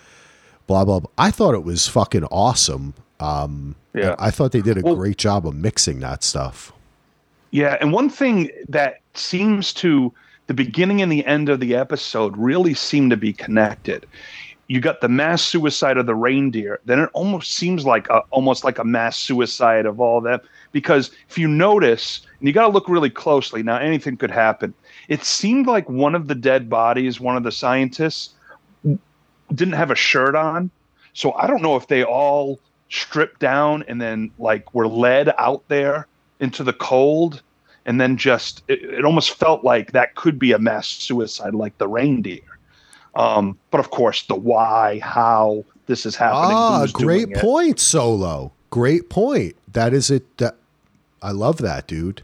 blah blah. blah. I thought it was fucking awesome. Um, Yeah. I thought they did a Well- great job of mixing that stuff. Yeah, and one thing that seems to the beginning and the end of the episode really seem to be connected. You got the mass suicide of the reindeer, then it almost seems like a, almost like a mass suicide of all that. Because if you notice, and you got to look really closely now, anything could happen. It seemed like one of the dead bodies, one of the scientists, didn't have a shirt on. So I don't know if they all stripped down and then like were led out there into the cold and then just it, it almost felt like that could be a mass suicide like the reindeer um, but of course the why how this is happening Ah, great doing it. point, Solo. Great point. That is it. That I love that, dude.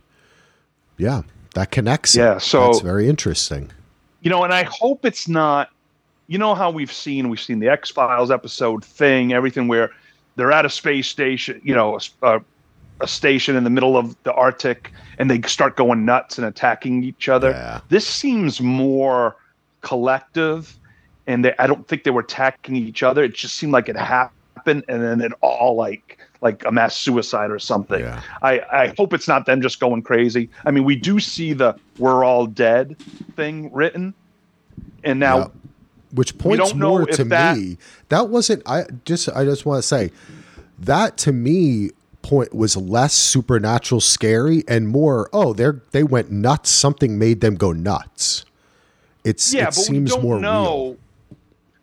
Yeah, that connects. it. Yeah, so- that's very interesting. you know and i hope it's not you know how we've seen we've seen the x files episode thing everything where they're at a space station you know a, a, a station in the middle of the arctic and they start going nuts and attacking each other Yeah. this seems more collective and they, i don't think they were attacking each other it just seemed like it happened and then it all like like a mass suicide or something Yeah. I, I hope it's not them just going crazy. I mean, we do see the "we're all dead" thing written, and now Yeah. Which points more to that- me. That wasn't. I just. I just want to say that to me point was less supernatural scary and more. Oh, they're they went nuts. Something made them go nuts. It's yeah, it but we seems don't more know. real.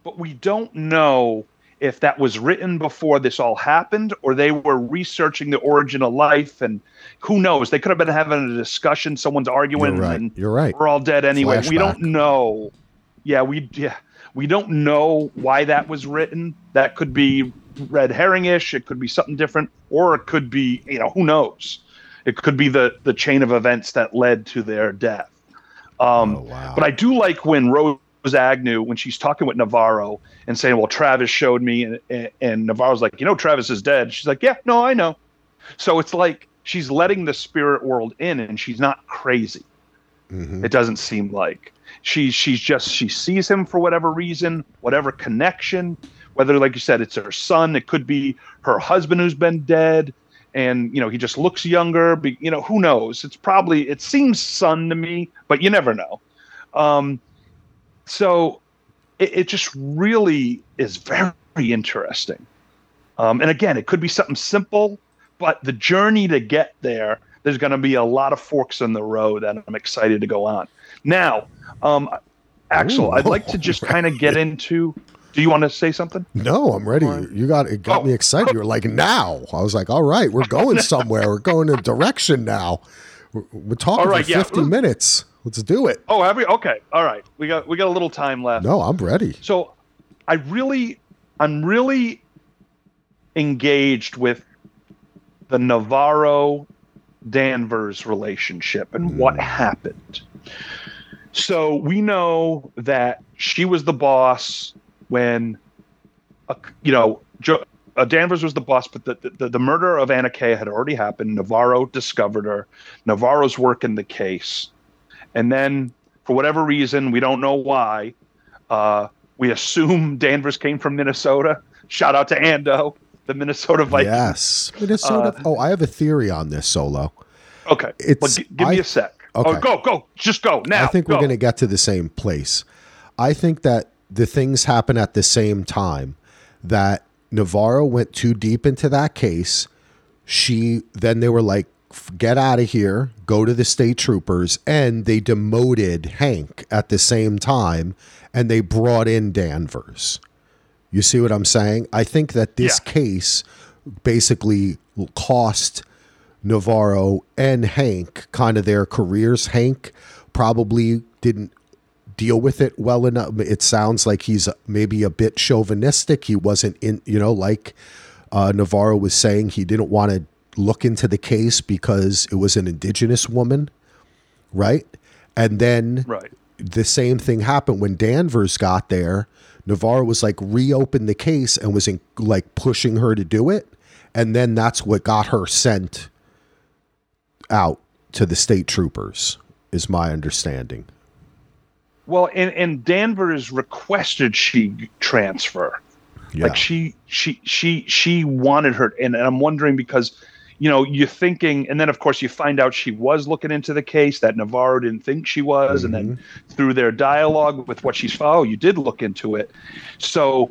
But we don't know if that was written before this all happened, or they were researching the origin of life, and who knows? They could have been having a discussion. Someone's arguing, You're right. and You're right. we're all dead anyway. We don't know. Yeah, we yeah we don't know why that was written. That could be red herring-ish. It could be something different, or it could be you know who knows. It could be the the chain of events that led to their death. Um, Oh, wow. But I do like when Rose Agnew, when she's talking with Navarro and saying, "Well, Travis showed me," and, and, and Navarro's like, "You know, Travis is dead." She's like, "Yeah, no, I know." So it's like she's letting the spirit world in, and she's not crazy. Mhm. It doesn't seem like she's she's just she sees him for whatever reason, whatever connection. Whether, like you said, it's her son, it could be her husband who's been dead, and you know he just looks younger. But you know who knows? It's probably it seems son to me, but you never know. Um, so it, it just really is very interesting. Um, and again, it could be something simple, but the journey to get there, there's going to be a lot of forks in the road that I'm excited to go on. Now, um, Axel, Ooh, I'd like to just [laughs] kind of get into. Do you want to say something? No, I'm ready. Fine. You got it. Got Oh. me excited. You were like, now. I was like, all right, we're going [laughs] somewhere. we're going in a direction now. We're, we're talking All right, for yeah. 50 minutes. Let's do it. Oh, have we? Okay, all right. We got we got a little time left. No, I'm ready. So I really, I'm really engaged with the Navarro Danvers relationship and what hmm. happened. So we know that she was the boss when, uh, you know, jo- uh, Danvers was the boss, but the, the, the murder of Anna Kay had already happened. Navarro discovered her. Navarro's working the case. And then, for whatever reason, we don't know why, uh, we assume [laughs] Danvers came from Minnesota. Shout out to Ando, the Minnesota Vikings. Yes. Minnesota. Uh, oh, I have a theory on this solo. Okay. It's- Well, gi- give me a sec. Okay. Oh, go, go. Just go now. I think we're going to get to the same place. I think that the things happen at the same time. That Navarro went too deep into that case. She then they were like, "Get out of here! Go to the state troopers," and they demoted Hank at the same time, and they brought in Danvers. You see what I'm saying? I think that this Yeah. case basically cost Navarro and Hank kind of their careers. Hank probably didn't deal with it well enough. It sounds like he's maybe a bit chauvinistic. He wasn't in, you know, like uh, Navarro was saying, he didn't want to look into the case because it was an indigenous woman, right? And then Right. the same thing happened when Danvers got there. Navarro was like reopened the case and was in, like pushing her to do it, and then that's what got her sent out to the state troopers. Is my understanding. Well, and, and Danvers requested she transfer. Yeah. Like she she she she wanted her and, and I'm wondering because you know, you're thinking and then of course you find out she was looking into the case that Navarro didn't think she was, and then mm-hmm. through their dialogue with what she's oh, you did look into it. So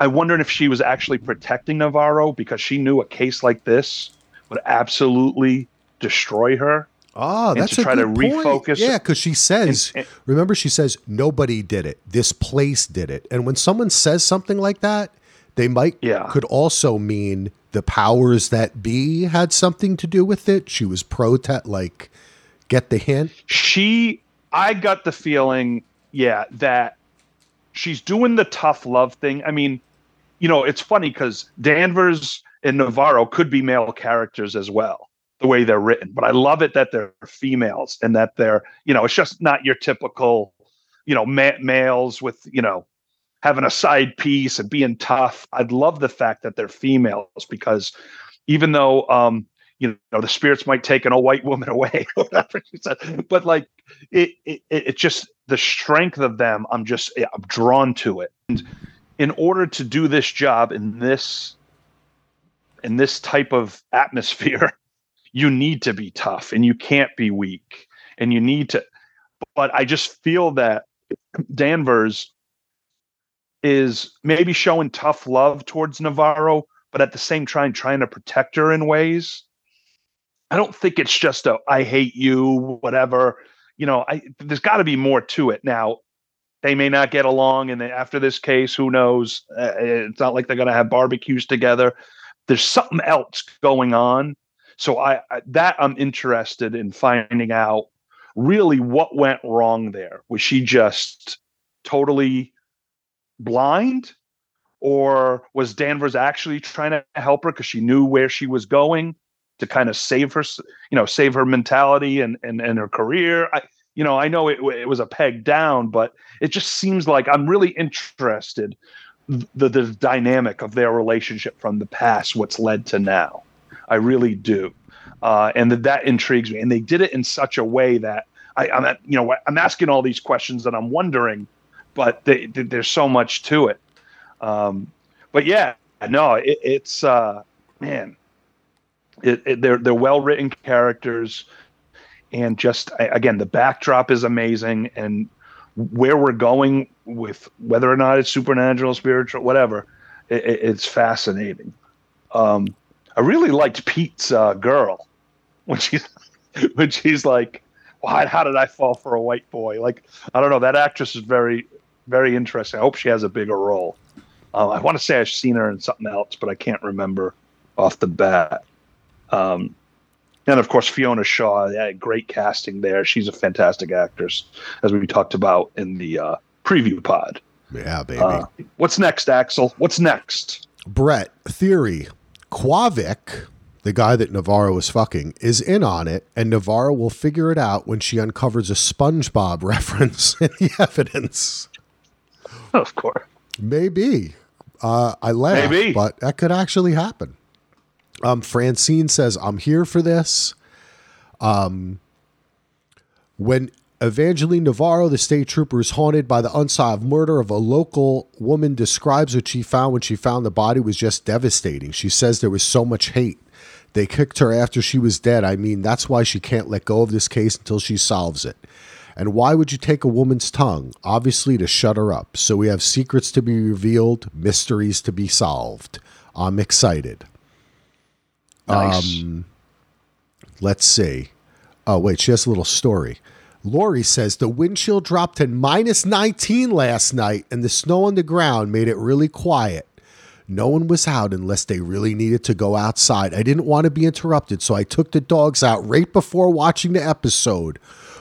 I wondered if she was actually protecting Navarro because she knew a case like this would absolutely destroy her. Oh, and that's to a try to good point. refocus- Yeah, because she says, And- remember, she says nobody did it. This place did it. And when someone says something like that, they might Yeah. could also mean the powers that be had something to do with it. She was protest like get the hint. she i got the feeling yeah that she's doing the tough love thing i mean you know it's funny because danvers and navarro could be male characters as well the way they're written but i love it that they're females and that they're you know it's just not your typical you know ma- males with you know having a side piece and being tough. I'd love the fact that they're females because even though um you know the spirits might take an old white woman [laughs] away whatever she said but like it it, it just the strength of them i'm just i'm drawn to it. And in order to do this job in this in this type of atmosphere [laughs] you need to be tough and you can't be weak and you need to but i just feel that danvers is maybe showing tough love towards navarro but at the same time trying to protect her in ways I don't think it's just a I hate you, whatever. You know, I there's got to be more to it. Now, they may not get along, and after this case, who knows? Uh, it's not like they're going to have barbecues together. There's something else going on. So I, I that I'm interested in finding out really what went wrong there. Was she just totally blind? Or was Danvers actually trying to help her because she knew where she was going? to kind of save her, you know, save her mentality and and, and her career. I, you know, I know it, it was a peg down, but it just seems like I'm really interested the the dynamic of their relationship from the past, what's led to now. I really do, uh, and that that intrigues me. And they did it in such a way that I, I'm, at, you know, I'm asking all these questions and I'm wondering, but they, they, there's so much to it. Um, but yeah, no, it, it's uh, man it, it, they're they're well written characters, and just again the backdrop is amazing, and where we're going with whether or not it's supernatural, spiritual, whatever, it, it's fascinating. Um, I really liked Pete's uh, girl when she's [laughs] when she's like, "Why? How did I fall for a white boy?" Like I don't know. That actress is very very interesting. I hope she has a bigger role. Uh, I want to say I've seen her in something else, but I can't remember off the bat. Um, and of course, Fiona Shaw, yeah, great casting there. She's a fantastic actress, as we talked about in the uh, preview pod. Yeah, baby. Uh, what's next, Axel? What's next? Brett, theory. Qavvik, the guy that Navarro was fucking, is in on it, and Navarro will figure it out when she uncovers a SpongeBob [laughs] reference in the evidence. Of course. Maybe. Uh, I laugh, Maybe. but that could actually happen. Um, Francine says, I'm here for this. Um, when Evangeline Navarro, the state trooper, is haunted by the unsolved murder of a local woman, describes what she found when she found the body was just devastating. She says there was so much hate. They kicked her after she was dead. I mean, that's why she can't let go of this case until she solves it. And why would you take a woman's tongue? Obviously, to shut her up. So we have secrets to be revealed, mysteries to be solved. I'm excited. Nice. Um, let's see. Oh, wait, she has a little story. Lori says the wind chill dropped to minus 19 last night, and the snow on the ground made it really quiet. No one was out unless they really needed to go outside. I didn't want to be interrupted, so I took the dogs out right before watching the episode.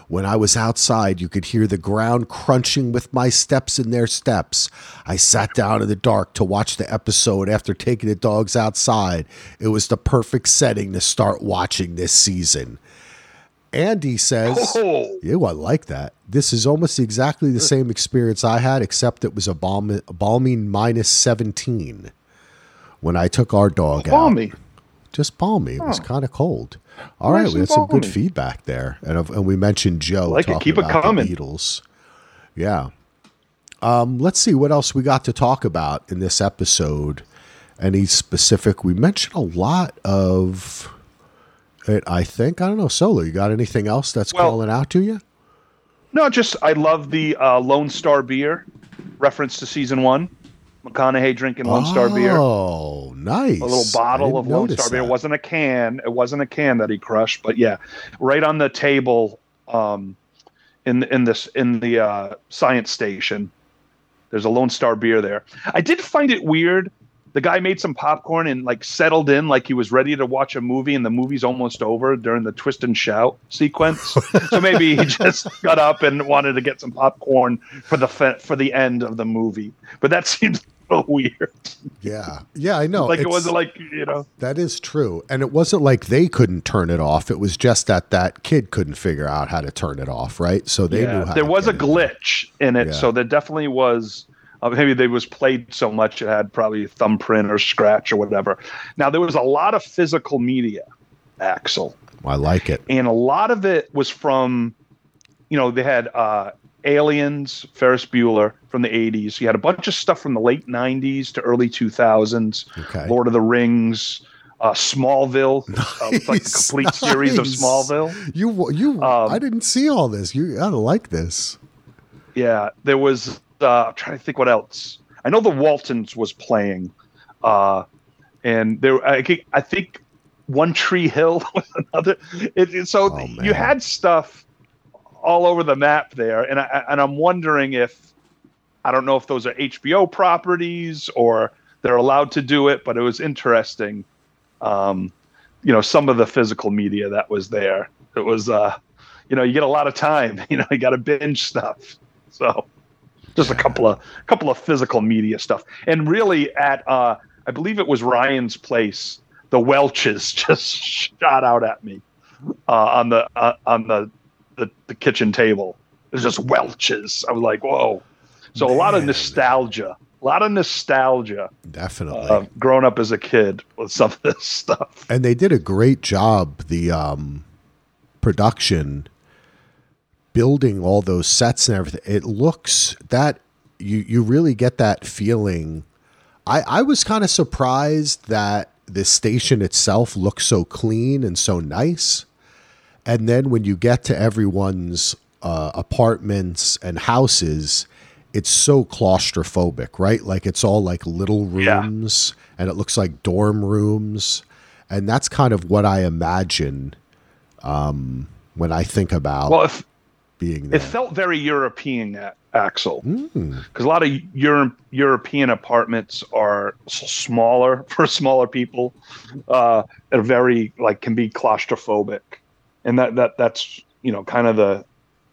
When I was outside, you could hear the ground crunching with my steps in their steps. I sat down in the dark to watch the episode after taking the dogs outside. It was the perfect setting to start watching this season. Andy says, Oh. "Ew, I like that. This is almost exactly the same experience I had, except it was a, balm- a balming minus 17 when I took our dog out. Balmy. Just balmy. It was kind of cold. All Nice right, we had some good feedback there, and and we mentioned Joe Like it. talking Keep it coming. the Beatles. Yeah. Um, let's see what else we got to talk about in this episode. Any specific? We mentioned a lot of it. I think I don't know. Solo, you got anything else that's Well- calling out to you? No, just I love the uh, Lone Star beer reference to season one. McConaughey drinking Lone Star beer. Oh, nice! A little bottle of Lone Star beer. It wasn't a can. It wasn't a can that he crushed, but yeah, right on the table, um, in in this in the uh, science station. There's a Lone Star beer there. I did find it weird. The guy made some popcorn and like settled in like he was ready to watch a movie, and the movie's almost over during the twist and shout sequence. [laughs] so maybe he just got up and wanted to get some popcorn for the fe- for the end of the movie. But that [laughs] seems little weird. Yeah, yeah, I know. like it wasn't like you know. That is true. And it wasn't like they couldn't turn it off. It was just that that kid couldn't figure out how to turn it off, right? So they knew how there was a get it. glitch in it, Yeah. so there definitely was. Uh, maybe they was played so much it had probably thumbprint or scratch or whatever. Now there was a lot of physical media, Axel, I like it. and a lot of it was from, you know, they had uh, Aliens, Ferris Bueller from the '80s. You had a bunch of stuff from the late '90s to early 2000s. Okay. Lord of the Rings, uh, Smallville, [laughs] uh, it's like a Nice, complete series of. Smallville. You you Um, I didn't see all this. You I like this. Yeah, there was. Uh, I'm trying to think what else. I know the Waltons was playing, uh, and there. I, think- I think One Tree Hill [laughs] was another. It, it- so Oh, you had stuff all over the map there, and I and I'm wondering if I don't know if those are HBO properties or they're allowed to do it, but it was interesting. Um, you know, some of the physical media that was there. It was, uh, you know, you get a lot of time. [laughs] You know, you got to binge stuff. So just a couple of couple of physical media stuff, and really at uh, I believe it was Ryan's place. The Welches [laughs] just shot out at me uh, on the uh, on the, the the kitchen table. It was just Welches. I was like, whoa. So a lot of nostalgia, a lot of nostalgia. Definitely. Uh, growing up as a kid with some of this stuff. and they did a great job the um production building all those sets and everything it looks that you you really get that feeling. I i was kind of surprised that the station itself looks so clean and so nice. And then when you get to everyone's uh, apartments and houses it's so claustrophobic right? Like it's all like little Yeah. rooms and it looks like dorm rooms. And that's kind of what i imagine um, when i think about Well, if, being it felt very European, A- Axel, Mm, because a lot of Euro- European apartments are smaller [laughs] for smaller people, uh, and very like can be claustrophobic, and that that that's you know kind of the,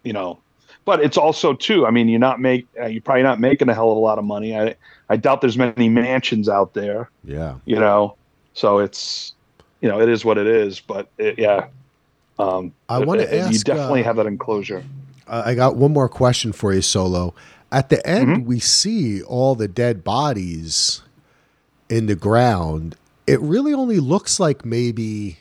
you know, but it's also too. I mean, you're not make uh, you're probably not making a hell of a lot of money. I I doubt there's many mansions out there. yeah you know so it's you know it is what it is but it, yeah um I wanna it- it- you definitely uh, have that enclosure I got one more question for you, Solo. At the end, Mm-hmm. we see all the dead bodies in the ground. It really only looks like maybe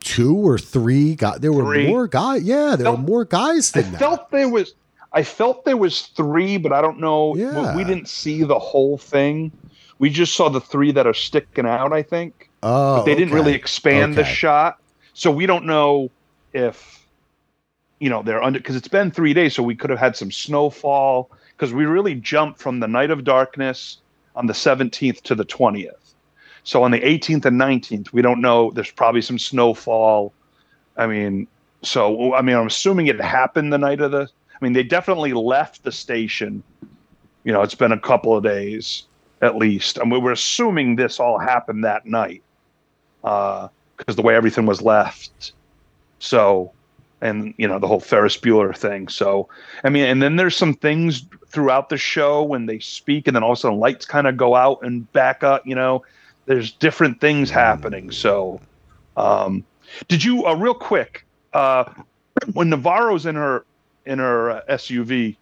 two or three guys. There were Three. more guys. Yeah, there were more guys i than that. felt there was i felt there was three but i don't know Yeah. we didn't see the whole thing we just saw the three that are sticking out i think oh, but they didn't okay. really expand the shot. So we don't know if you know they're under because it's been three days so we could have had some snowfall because we really jumped from the night of darkness on the 17th to the 20th so on the 18th and 19th we don't know there's probably some snowfall. I mean so i mean i'm assuming it happened the night of the i mean they definitely left the station you know it's been a couple of days at least. And we were assuming this all happened that night because the way everything was left. So, and you know the whole Ferris Bueller thing. So, I mean, and then there's some things throughout the show when they speak, and then all of a sudden lights kind of go out and back up. You know, there's different things happening. So, um, did you uh, real quick uh, when Navarro's in her in her uh, SUV?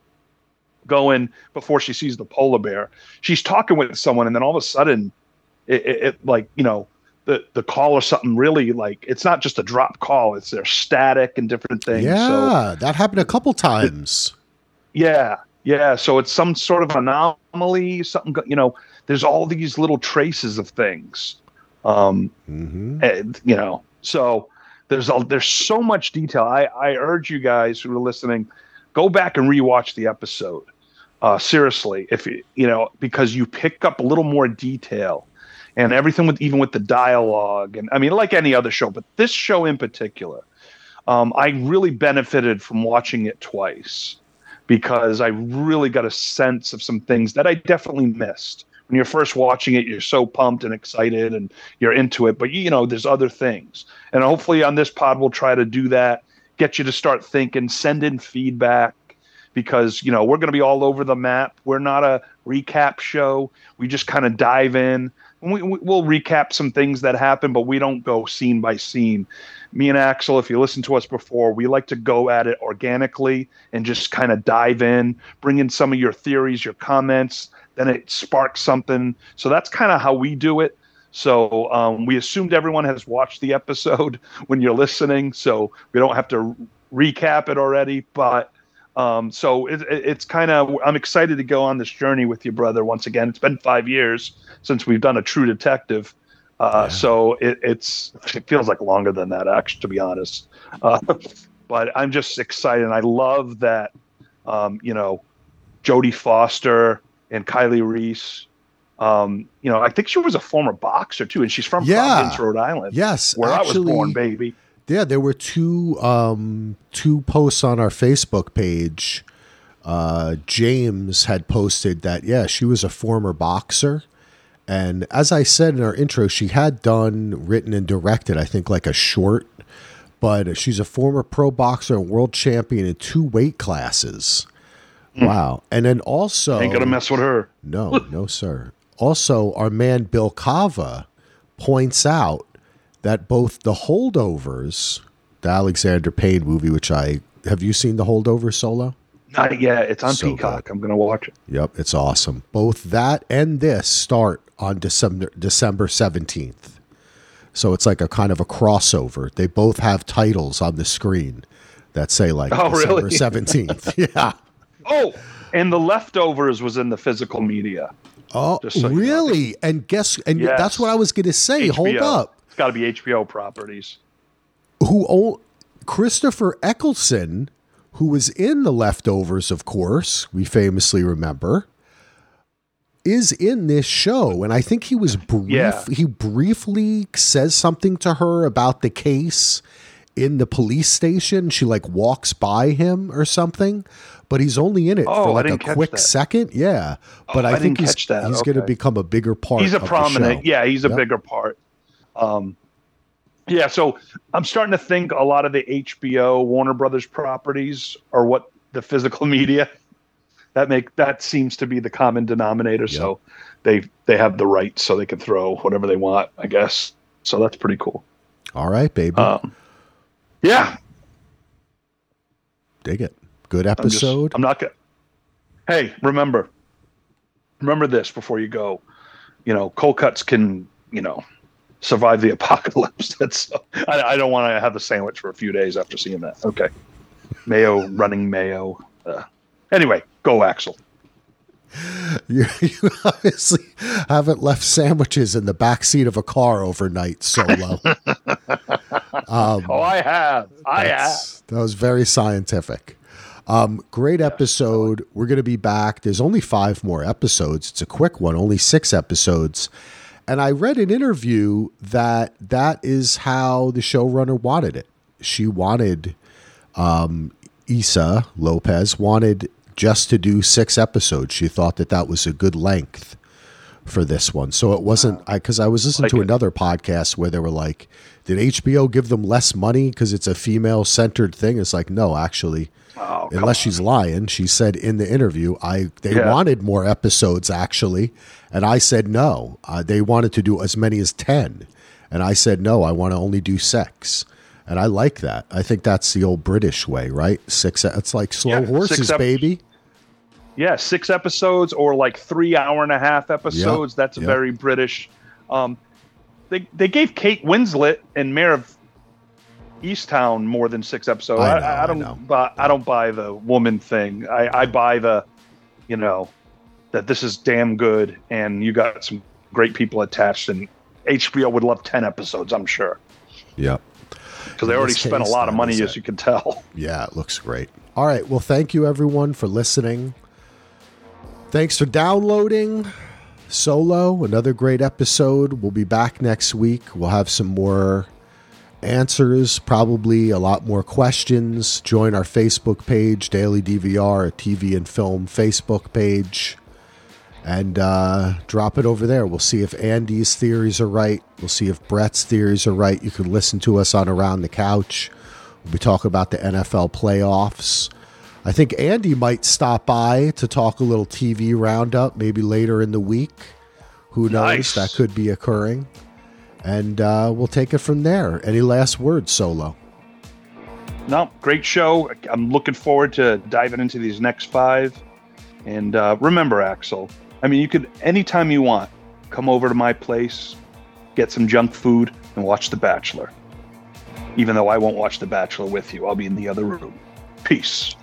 Going before she sees the polar bear, she's talking with someone, and then all of a sudden, it, it, it like you know the the call or something really like it's not just a drop call it's their static and different things so Yeah, that happened a couple times. Yeah, yeah. So it's some sort of anomaly. Something you know. There's all these little traces of things. Um, Mm-hmm. and, you know. So there's a, there's so much detail. I I urge you guys who are listening, go back and rewatch the episode. Uh, seriously, if you you know because you pick up a little more detail and everything with even with the dialogue and I mean like any other show, but this show in particular, um, I really benefited from watching it twice because I really got a sense of some things that I definitely missed. When you're first watching it, you're so pumped and excited and you're into it, but you know, there's other things. And hopefully on this pod, we'll try to do that, get you to start thinking, send in feedback because, you know, we're going to be all over the map. We're not a recap show. We just kind of dive in. We, we'll recap some things that happen, but we don't go scene by scene. Me and Axel, if you listened to us before, we like to go at it organically and just kind of dive in, bring in some of your theories, your comments, then it sparks something. So that's kind of how we do it. So um, we assumed everyone has watched the episode [laughs] when you're listening, so we don't have to recap it already. But um, so it, it, it's kind of I'm excited to go on this journey with you, brother. Once again, it's been five years since we've done a True Detective, uh, Yeah. so it, it's it feels like longer than that, actually, to be honest. Uh, [laughs] but I'm just excited. And I love that, um, you know, Jodie Foster and Kali Reis. Um, you know, I think she was a former boxer too, and she's from Yeah. Providence, Rhode Island, Yes, where I was born, baby. Yeah, there were two um, two posts on our Facebook page. Uh, James had posted that yeah, she was a former boxer, and as I said in our intro, she had done written and directed, I think, like a short. But she's a former pro boxer and world champion in two weight classes. Wow, and then also. Ain't gonna mess with her. no, [laughs] no, sir. Also, our man Bill Kava points out that both the holdovers, the Alexander Payne movie, which I have you seen the holdover solo? Not yet. It's on So Peacock. I'm gonna watch it. Yep, it's awesome. Both that and this start on December December seventeenth. So it's like a kind of a crossover. They both have titles on the screen that say like Oh, December really? [laughs] seventeenth. [laughs] yeah. Oh, and the leftovers was in the physical media. Oh, so you know. really? And guess and Yes. that's what I was going to say. Hold up. It's got to be HBO properties. who own Christopher Eccleston, who was in the leftovers, of course, we famously remember, is in this show. And I think he was brief Yeah. he briefly says something to her about the case in the police station. She like walks by him or something. But he's only in it Oh, for like a quick that. second. Yeah. But Oh, I, I think he's catch that. he's gonna become a bigger part He's a prominent. Yeah, he's a Yep. bigger part. Um, yeah, so I'm starting to think a lot of the HBO Warner Brothers properties are what the physical [laughs] media. That make that seems to be the common denominator. So they they have the rights, so they can throw whatever they want, I guess. So that's pretty cool. All right, baby. Um, yeah, Dig it. Good I'm just- episode. I'm not gonna. Hey, remember, remember this before you go. You know, cold cuts can, you know, survive the [laughs] apocalypse. That's. I, I don't want to have a sandwich for a few days after seeing that. Okay, mayo, running mayo. Uh, anyway, go Axel. [laughs] You, you obviously haven't left sandwiches in the back seat of a car overnight solo. [laughs] um, Oh, I have. I have. that was very scientific. Um, great episode. We're going to be back. There's only five more episodes. It's a quick one, only six episodes. And I read an interview that that is how the showrunner wanted it. She wanted um, Issa Lopez wanted just to do six episodes. She thought that that was a good length for this one. So it wasn't I because I was listening Like to it. another podcast where they were like, "Did HBO give them less money because it's a female centered thing?" It's like, no, actually, Oh, unless she's lying. She said in the interview, "I they Yeah. wanted more episodes actually," and I said no. Uh, they wanted to do as many as ten, and I said no. I want to only do six. And I like that. I think that's the old British way, right? Six. It's like slow Yeah, six horses, ep- baby. Yeah, six episodes or like three hour and a half episodes. That's yep. very British. Um, they they gave Kate Winslet and Mare of Easttown more than six episodes. I I, know, I, I don't know. buy. I don't buy the woman thing. I, I buy the, you know, that this is damn good, and you got some great people attached, and HBO would love ten episodes. I'm sure Yep. because they already spent a lot of money, as you can tell. [laughs] Yeah, it looks great. All right. Well, thank you everyone for listening. Thanks for downloading Solo, another great episode. We'll be back next week. We'll have some more answers, probably a lot more questions. Join our Facebook page, Daily DVR, a TV and Film Facebook page, and uh, drop it over there. We'll see if Andy's theories are right. We'll see if Brett's theories are right. You can listen to us on Around the Couch. We'll be talking about the NFL playoffs. I think Andy might stop by to talk a little TV roundup maybe later in the week. Who knows? Nice. That could be occurring. And uh, we'll take it from there. Any last words, Solo? No, great show. I'm looking forward to diving into these next five. And uh, remember, Axel, I mean, you could anytime you want come over to my place, get some junk food, and watch The Bachelor. Even though I won't watch The Bachelor with you, I'll be in the other room. Peace.